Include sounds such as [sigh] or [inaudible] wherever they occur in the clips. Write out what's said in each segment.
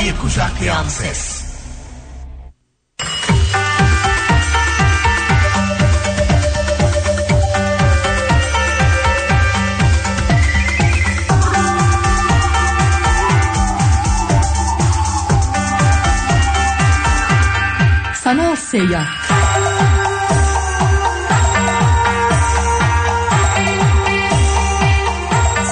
Dünyayı kucaklayan ses. Sanal seyyah.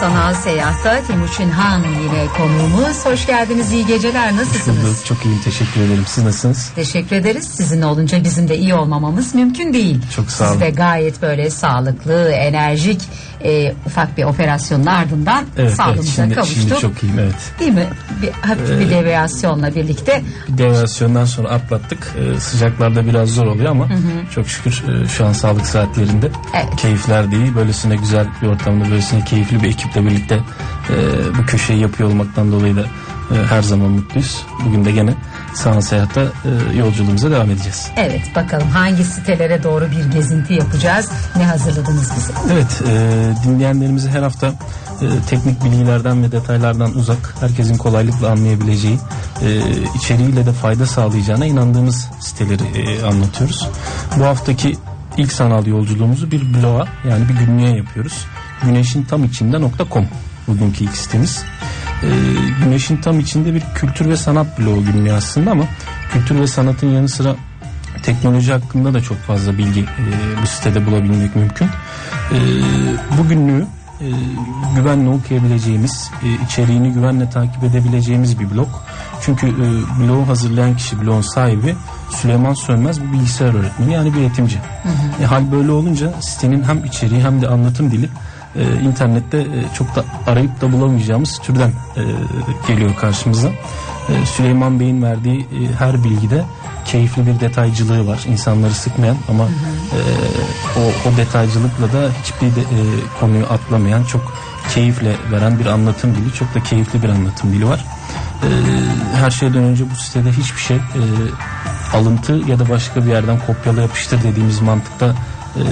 Sanal Seyahat'ta Timuçin Han yine konuğumuz. Hoş geldiniz, iyi geceler. Nasılsınız? Bulduk, çok iyiyim, teşekkür ederim. Siz nasılsınız? Teşekkür ederiz. Sizin olunca bizim de iyi olmamamız mümkün değil. Çok sağ olun. Siz de gayet böyle sağlıklı, enerjik, e, ufak bir operasyonun ardından Evet, sağlığımıza evet şimdi, kavuştuk. şimdi çok iyiyim, evet. Değil mi? Bir, hafif bir deviyasyonla birlikte. Bir deviyasyondan sonra atlattık. Ee, sıcaklarda biraz zor oluyor ama çok şükür e, şu an sağlık saatlerinde. Evet. Keyifler değil, böylesine güzel bir ortamda, böylesine keyifli bir ekiple birlikte e, bu köşeyi yapıyor olmaktan dolayı da her zaman mutluyuz. Bugün de gene sağ seyahatte e, yolculuğumuza devam edeceğiz. Evet bakalım hangi sitelere doğru bir gezinti yapacağız? Ne hazırladınız bize? Evet, e, dinleyenlerimizi her hafta e, teknik bilgilerden ve detaylardan uzak, herkesin kolaylıkla anlayabileceği, içeriğiyle de fayda sağlayacağına inandığımız siteleri anlatıyoruz. Bu haftaki ilk sanal yolculuğumuzu bir bloğa yani bir günlüğe yapıyoruz. Güneşin tam içinde.com bugünkü ilk sitemiz. E, güneşin tam içinde bir kültür ve sanat bloğu günlüğü aslında ama kültür ve sanatın yanı sıra teknoloji hakkında da çok fazla bilgi e, bu sitede bulabilmek mümkün. E, bu günlüğü e, güvenle okuyabileceğimiz, e, içeriğini güvenle takip edebileceğimiz bir blog. Çünkü e, bloğu hazırlayan kişi, bloğun sahibi Süleyman Sönmez bir bilgisayar öğretmeni yani bir eğitimci. E, hal böyle olunca sitenin hem içeriği hem de anlatım dili e, internette e, çok da arayıp da bulamayacağımız türden e, geliyor karşımıza. E, Süleyman Bey'in verdiği e, her bilgide keyifli bir detaycılığı var. İnsanları sıkmayan ama e, o, o detaycılıkla da hiçbir de, e, konuyu atlamayan çok keyifle veren bir anlatım dili. Çok da keyifli bir anlatım dili var. E, her şeyden önce bu sitede hiçbir şey e, alıntı ya da başka bir yerden kopyala yapıştır dediğimiz mantıkta e,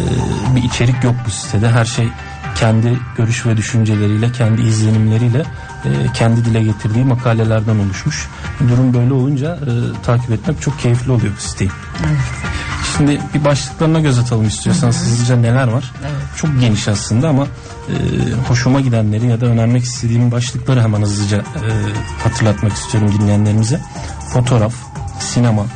bir içerik yok bu sitede. Her şey kendi görüş ve düşünceleriyle, kendi izlenimleriyle e, kendi dile getirdiği makalelerden oluşmuş. Durum böyle olunca e, takip etmek çok keyifli oluyor bu siteyi. Şimdi bir başlıklarına göz atalım istiyorsanız hızlıca neler var. Çok geniş aslında ama e, hoşuma gidenleri ya da önermek istediğim başlıkları hemen hızlıca e, hatırlatmak istiyorum dinleyenlerimize. Fotoğraf, sinema,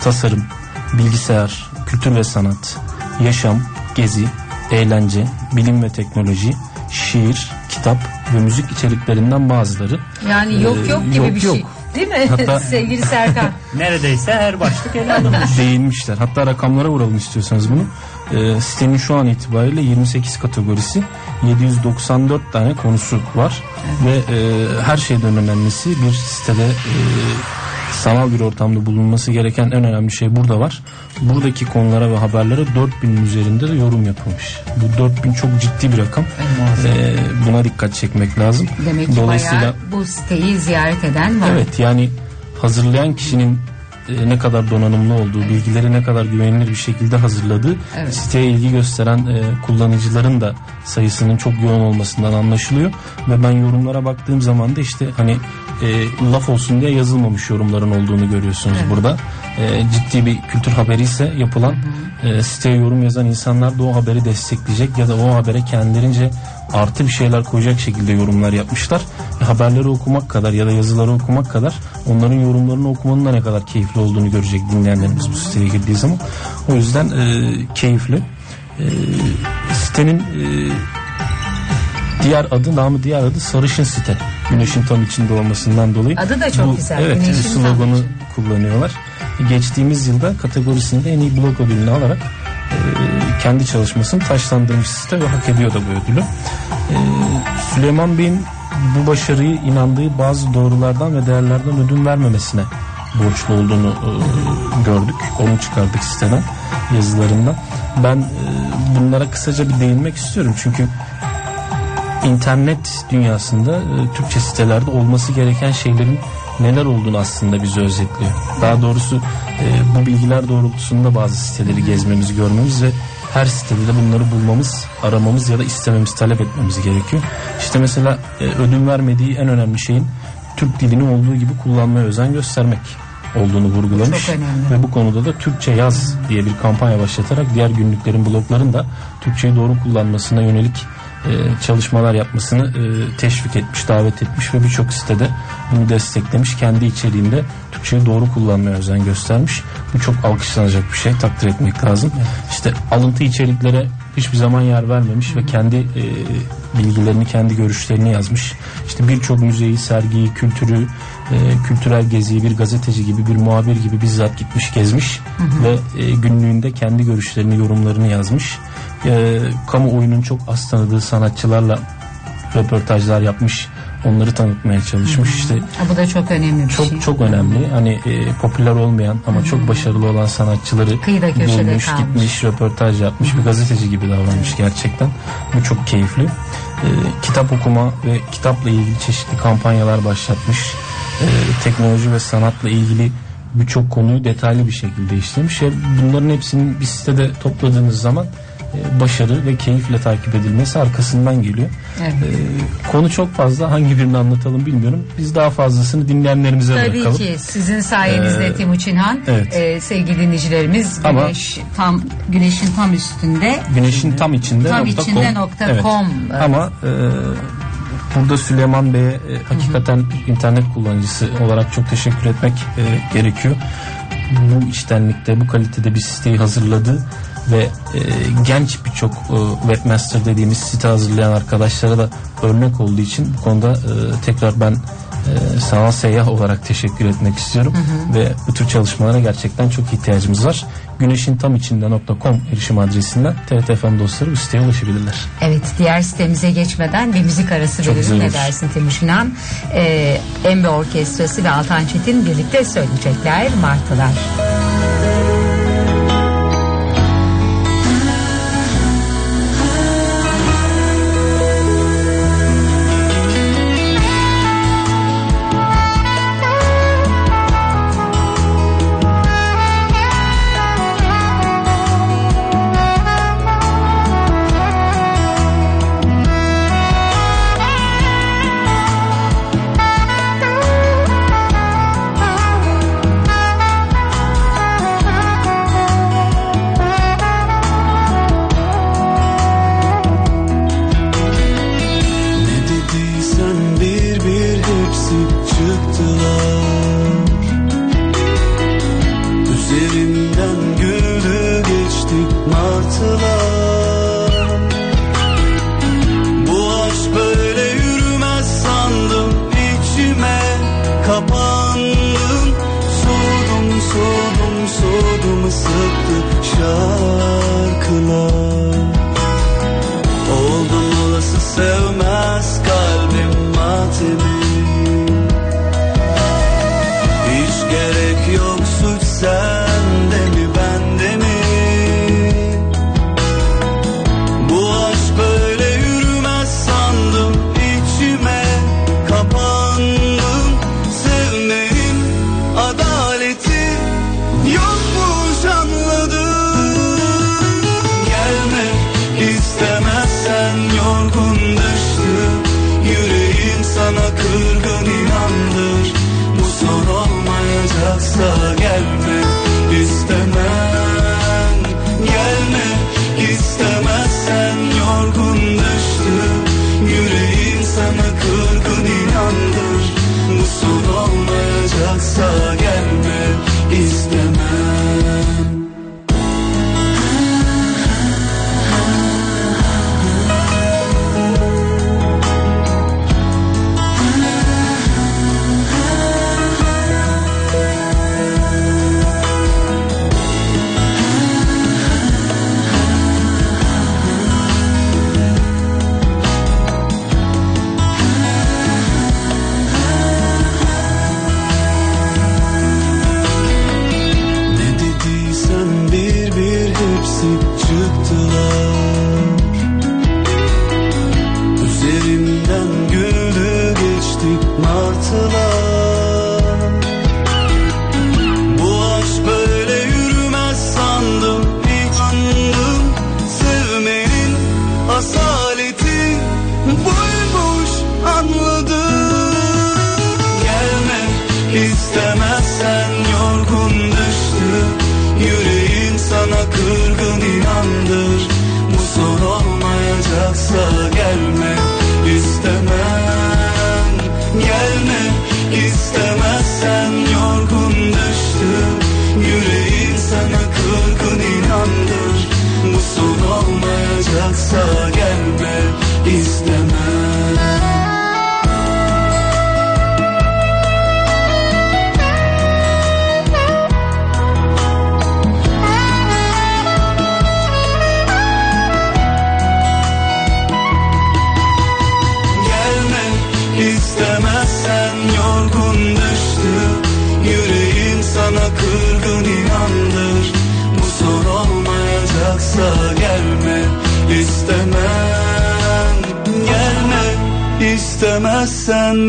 tasarım, bilgisayar, kültür ve sanat, yaşam, gezi, eğlence, bilim ve teknoloji, şiir, kitap ve müzik içeriklerinden bazıları. Yani yok Ee, yok gibi yok, bir şey. yok. Değil mi Hatta- [laughs] sevgili Serkan? [laughs] Neredeyse her başlık ele alınmış. [laughs] değinmişler. Hatta rakamlara vuralım istiyorsanız bunu. Ee, sitenin şu an itibariyle 28 kategorisi 794 tane konusu var ve e, her şeyden önemlisi bir sitede e, sanal bir ortamda bulunması gereken en önemli şey burada var. Buradaki konulara ve haberlere 4000'in üzerinde de yorum yapılmış. Bu 4000 çok ciddi bir rakam. Ee, buna dikkat çekmek lazım. Demek ki bayağı bu siteyi ziyaret eden var. Evet yani hazırlayan kişinin e, ne kadar donanımlı olduğu, bilgileri ne kadar güvenilir bir şekilde hazırladığı, Evet. siteye ilgi gösteren e, kullanıcıların da sayısının çok yoğun olmasından anlaşılıyor. Ve ben yorumlara baktığım zaman da işte hani e, laf olsun diye yazılmamış yorumların olduğunu görüyorsunuz burada. E, ciddi bir kültür haberi ise yapılan e, siteye yorum yazan insanlar da o haberi destekleyecek ya da o habere kendilerince artı bir şeyler koyacak şekilde yorumlar yapmışlar. E, haberleri okumak kadar ya da yazıları okumak kadar onların yorumlarını okumanın da ne kadar keyifli olduğunu görecek dinleyenlerimiz bu siteye girdiği zaman. O yüzden e, keyifli. E, sitenin e, diğer adı namı diğer adı Sarışın Site. Güneşin tam içinde olmasından dolayı. Adı da çok güzel, Evet Güneşin sloganı kullanıyorlar. Geçtiğimiz yılda kategorisinde en iyi blog ödülünü alarak e, kendi çalışmasını taşlandırmış site ve hak ediyor da bu ödülü. E, Süleyman Bey'in bu başarıyı inandığı bazı doğrulardan ve değerlerden ödün vermemesine borçlu olduğunu e, gördük. Onu çıkardık siteden yazılarından. Ben e, bunlara kısaca bir değinmek istiyorum çünkü internet dünyasında e, Türkçe sitelerde olması gereken şeylerin neler olduğunu aslında bize özetliyor. Daha doğrusu e, bu bilgiler doğrultusunda bazı siteleri gezmemiz, görmemiz ve her sitede de bunları bulmamız, aramamız ya da istememiz, talep etmemiz gerekiyor. İşte mesela e, ödün vermediği en önemli şeyin Türk dilini olduğu gibi kullanmaya özen göstermek olduğunu vurgulamış. Ve bu konuda da Türkçe yaz diye bir kampanya başlatarak diğer günlüklerin blogların da Türkçeyi doğru kullanmasına yönelik çalışmalar yapmasını e, teşvik etmiş, davet etmiş ve birçok sitede bunu desteklemiş. Kendi içeriğinde Türkçeyi doğru kullanmaya özen göstermiş. Bu çok alkışlanacak bir şey, takdir etmek lazım. İşte alıntı içeriklere hiçbir zaman yer vermemiş ve kendi e, bilgilerini, kendi görüşlerini yazmış. İşte birçok müzeyi, sergiyi, kültürü, e, kültürel geziyi bir gazeteci gibi, bir muhabir gibi bizzat gitmiş, gezmiş ve e, günlüğünde kendi görüşlerini, yorumlarını yazmış. E, kamuoyunun çok az tanıdığı sanatçılarla röportajlar yapmış. Onları tanıtmaya çalışmış. İşte Ha, bu da çok önemli bir çok şey. çok önemli. Hani e, popüler olmayan ama çok başarılı olan sanatçıları Kıyıda köşede bulmuş, kalmış. gitmiş, röportaj yapmış. Bir gazeteci gibi davranmış gerçekten. Bu çok keyifli. E, kitap okuma ve kitapla ilgili çeşitli kampanyalar başlatmış. E, teknoloji ve sanatla ilgili birçok konuyu detaylı bir şekilde işlemiş. Bunların hepsini bir sitede topladığınız zaman başarı ve keyifle takip edilmesi arkasından geliyor. Evet. E, konu çok fazla. Hangi birini anlatalım bilmiyorum. Biz daha fazlasını dinleyenlerimize Tabii bırakalım. ki sizin sayenizde Ee, Timuçin Han evet. e, sevgili dinleyicilerimiz Ama- güneş tam güneşin tam üstünde Güneşin tam içinde Tam nokta içinde com. nokta Evet. com. Evet. Ama e, burada Süleyman Bey'e e, hakikaten internet kullanıcısı olarak çok teşekkür etmek e, gerekiyor. Bu içtenlikte, bu kalitede bir siteyi hazırladı ve e, genç birçok e, webmaster dediğimiz site hazırlayan arkadaşlara da örnek olduğu için bu konuda e, tekrar ben e, sanal seyyah olarak teşekkür etmek istiyorum ve bu tür çalışmalara gerçekten çok ihtiyacımız var. Güneşin tam içinde.com erişim adresinden TRT.FM dostları bu siteye ulaşabilirler. Evet diğer sitemize geçmeden bir müzik arası Çok verelim ne dersin Timuçin Han? Ee, Embe Orkestrası ve Altan Çetin birlikte söyleyecekler Martılar. Ne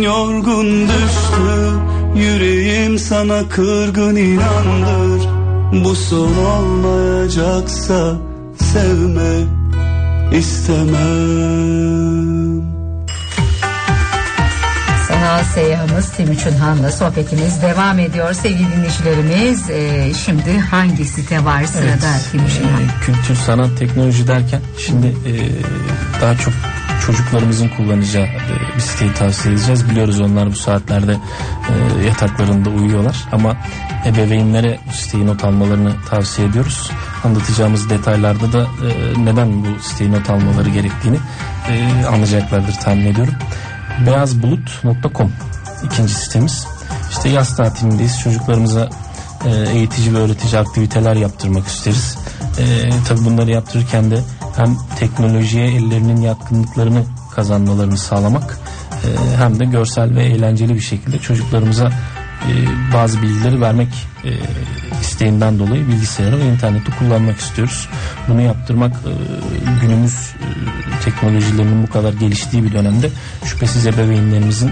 yorgun düştü Yüreğim sana kırgın inandır Bu son olmayacaksa sevme istemem Sanal seyyahımız Timuçin Han'la sohbetimiz devam ediyor. Sevgili dinleyicilerimiz e, şimdi hangi site var sırada Timuçin Han? Ee, kültür, sanat, teknoloji derken şimdi e, daha çok çocuklarımızın kullanacağı e, siteyi tavsiye edeceğiz. Biliyoruz onlar bu saatlerde e, yataklarında uyuyorlar ama ebeveynlere bu siteyi not almalarını tavsiye ediyoruz. Anlatacağımız detaylarda da e, neden bu siteyi not almaları gerektiğini anlayacaklardır tahmin ediyorum. Beyazbulut.com ikinci sitemiz. İşte yaz tatilindeyiz. Çocuklarımıza eğitici ve öğretici aktiviteler yaptırmak isteriz. E, tabii bunları yaptırırken de hem teknolojiye ellerinin yatkınlıklarını kazanmalarını sağlamak e, hem de görsel ve eğlenceli bir şekilde çocuklarımıza e, bazı bilgileri vermek e, isteğinden dolayı bilgisayarı ve interneti kullanmak istiyoruz. Bunu yaptırmak e, günümüz e, teknolojilerinin bu kadar geliştiği bir dönemde şüphesiz ebeveynlerimizin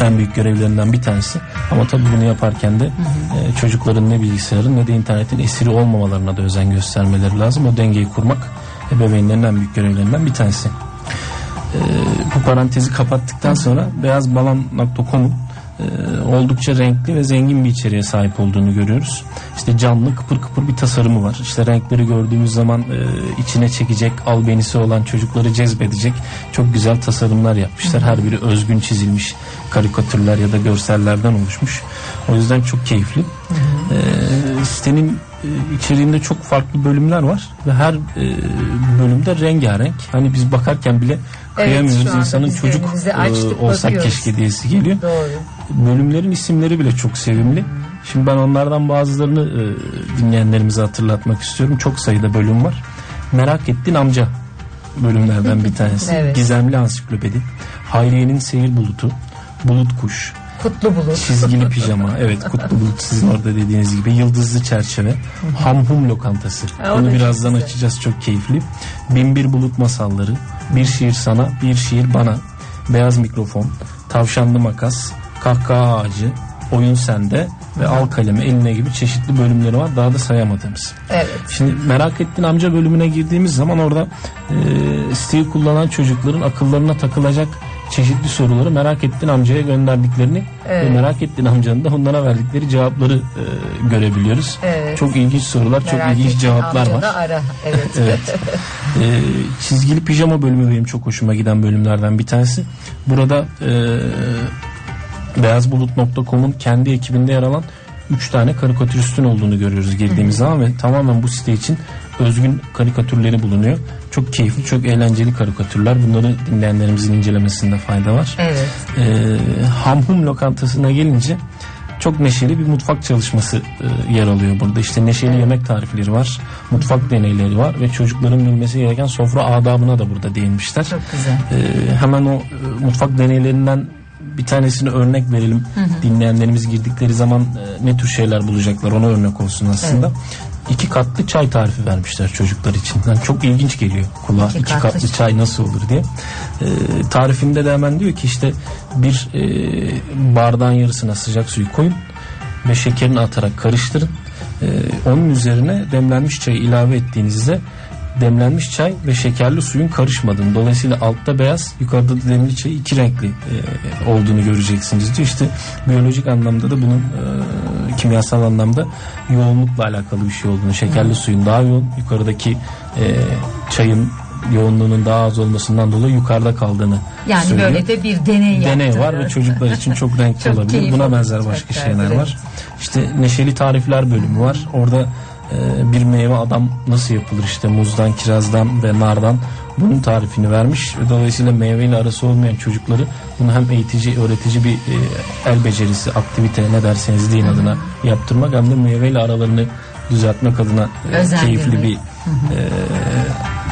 en büyük görevlerinden bir tanesi. Ama tabii bunu yaparken de e, çocukların ne bilgisayarın ne de internetin esiri olmamalarına da özen göstermeleri lazım. O dengeyi kurmak ebeveynlerin en büyük görevlerinden bir tanesi. E, bu parantezi kapattıktan sonra beyazbalan.com'un e, oldukça renkli ve zengin bir içeriğe sahip olduğunu görüyoruz. İşte canlı kıpır kıpır bir tasarımı var. İşte renkleri gördüğümüz zaman e, içine çekecek, albenisi olan çocukları cezbedecek çok güzel tasarımlar yapmışlar. Her biri özgün çizilmiş karikatürler ya da görsellerden oluşmuş. O yüzden çok keyifli. E, sitenin içeriğinde çok farklı bölümler var ve her e, bölümde rengarenk. Hani biz bakarken bile Evet, kıyamıyoruz anda insanın çocuk e, açtık, olsak bakıyoruz. keşke diyesi geliyor. Doğru. Bölümlerin isimleri bile çok sevimli. Şimdi ben onlardan bazılarını e, dinleyenlerimize hatırlatmak istiyorum. Çok sayıda bölüm var. Merak ettin amca bölümlerden bir [laughs] tanesi. Evet. Gizemli ansiklopedi. Hayriye'nin seyir bulutu. Bulut kuş. Kutlu bulut. Çizgili pijama. Evet kutlu bulut sizin orada dediğiniz gibi. Yıldızlı çerçeve. Hamhum lokantası. Ha, o Bunu da birazdan güzel. açacağız çok keyifli. Bin bir bulut masalları. Bir şiir sana, bir şiir bana. Beyaz mikrofon. Tavşanlı makas. Kahkaha ağacı. Oyun sende ve al kalemi eline gibi çeşitli bölümleri var. Daha da sayamadığımız. Evet. Şimdi merak ettiğin amca bölümüne girdiğimiz zaman orada e, siteyi kullanan çocukların akıllarına takılacak çeşitli soruları merak ettiğin amcaya gönderdiklerini Evet. ve merak ettiğin amcanın da onlara verdikleri cevapları e, görebiliyoruz. Evet. Çok ilginç sorular, çok Merak ilginç ettiğin cevaplar var. Ara. Evet. [laughs] Evet. Ee, çizgili pijama bölümü benim çok hoşuma giden bölümlerden bir tanesi. Burada e, beyazbulut.com'un kendi ekibinde yer alan 3 tane karikatüristin olduğunu görüyoruz girdiğimiz zaman ve tamamen bu site için özgün karikatürleri bulunuyor. Çok keyifli, çok eğlenceli karikatürler. Bunları dinleyenlerimizin incelemesinde fayda var. Evet. Ee, Hamhum lokantasına gelince çok neşeli bir mutfak çalışması e, yer alıyor burada. İşte neşeli yemek tarifleri var, mutfak deneyleri var ve çocukların bilmesi gereken sofra adabına da burada değinmişler. Çok güzel. Ee, hemen o e, mutfak deneylerinden bir tanesini örnek verelim. Dinleyenlerimiz girdikleri zaman e, ne tür şeyler bulacaklar ona örnek olsun aslında. İki katlı çay tarifi vermişler çocuklar için. Yani çok ilginç geliyor kulağa. İki İki, katlı katlı, çay. nasıl olur diye. Ee, tarifinde de hemen diyor ki işte bir e, bardağın yarısına sıcak suyu koyun ve şekerini atarak karıştırın. Ee, onun üzerine demlenmiş çayı ilave ettiğinizde demlenmiş çay ve şekerli suyun karışmadığını dolayısıyla altta beyaz yukarıda da demli çay iki renkli e, olduğunu göreceksiniz diyor. İşte biyolojik anlamda da bunun e, kimyasal anlamda yoğunlukla alakalı bir şey olduğunu şekerli suyun daha yoğun yukarıdaki e, çayın yoğunluğunun daha az olmasından dolayı yukarıda kaldığını Yani söylüyor. böyle de bir deney deney yaptı. var ve çocuklar için çok [laughs] renkli Çok olabilir. Buna benzer başka şeyler var. İşte neşeli tarifler bölümü var. Orada e, bir meyve adam nasıl yapılır işte muzdan, kirazdan ve nardan bunun tarifini vermiş ve dolayısıyla meyveyle arası olmayan çocukları bunu hem eğitici, öğretici bir e, el becerisi, aktivite ne derseniz deyin adına yaptırmak hem de meyveyle aralarını düzeltmek adına e, keyifli bir e,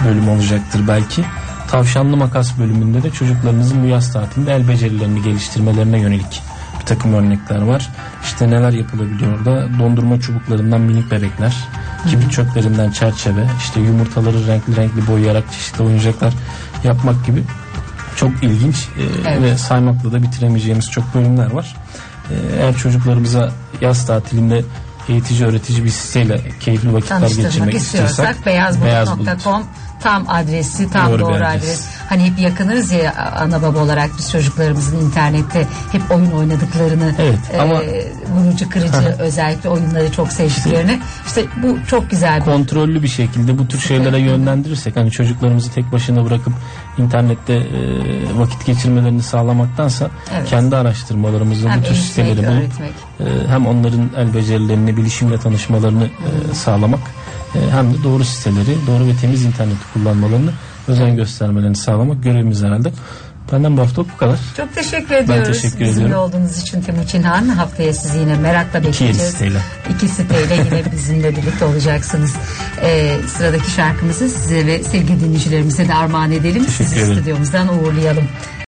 bölüm olacaktır belki. Tavşanlı makas bölümünde de çocuklarınızın bu yaz tatilinde el becerilerini geliştirmelerine yönelik takım örnekler var. İşte neler yapılabiliyor orada? Dondurma çubuklarından minik bebekler, kibrit çöplerinden çerçeve, işte yumurtaları renkli renkli boyayarak çeşitli oyuncaklar yapmak gibi çok ilginç e, Evet. ve saymakla da bitiremeyeceğimiz çok bölümler var. E, eğer çocuklarımıza yaz tatilinde eğitici öğretici bir siteyle keyifli vakitler geçirmek istiyorsak istiyorsak beyazbulut.com tam adresi tam Doğru doğru, adres. adres. Hani hep yakınırız ya ana baba olarak biz çocuklarımızın internette hep oyun oynadıklarını Evet, ama- vurucu kırıcı [laughs] özellikle oyunları çok sevdiklerini işte bu çok güzel bir kontrollü bir şekilde bu tür şeylere yönlendirirsek hani çocuklarımızı tek başına bırakıp internette e, vakit geçirmelerini sağlamaktansa Evet. kendi araştırmalarımızla hem bu tür siteleri bulup e, hem onların el becerilerini, bilişimle tanışmalarını e, sağlamak e, hem de doğru siteleri, doğru ve temiz interneti kullanmalarını özen göstermelerini sağlamak görevimiz herhalde. Benden bu hafta bu kadar. Çok teşekkür ediyoruz. teşekkür Bizimle ediyorum. olduğunuz için Timuçin Han. Haftaya sizi yine merakla İki bekleyeceğiz. siteyle. İki siteyle yine [laughs] bizimle birlikte olacaksınız. Ee, sıradaki şarkımızı size ve sevgili dinleyicilerimize de armağan edelim. Teşekkür Sizi ederim. stüdyomuzdan uğurlayalım.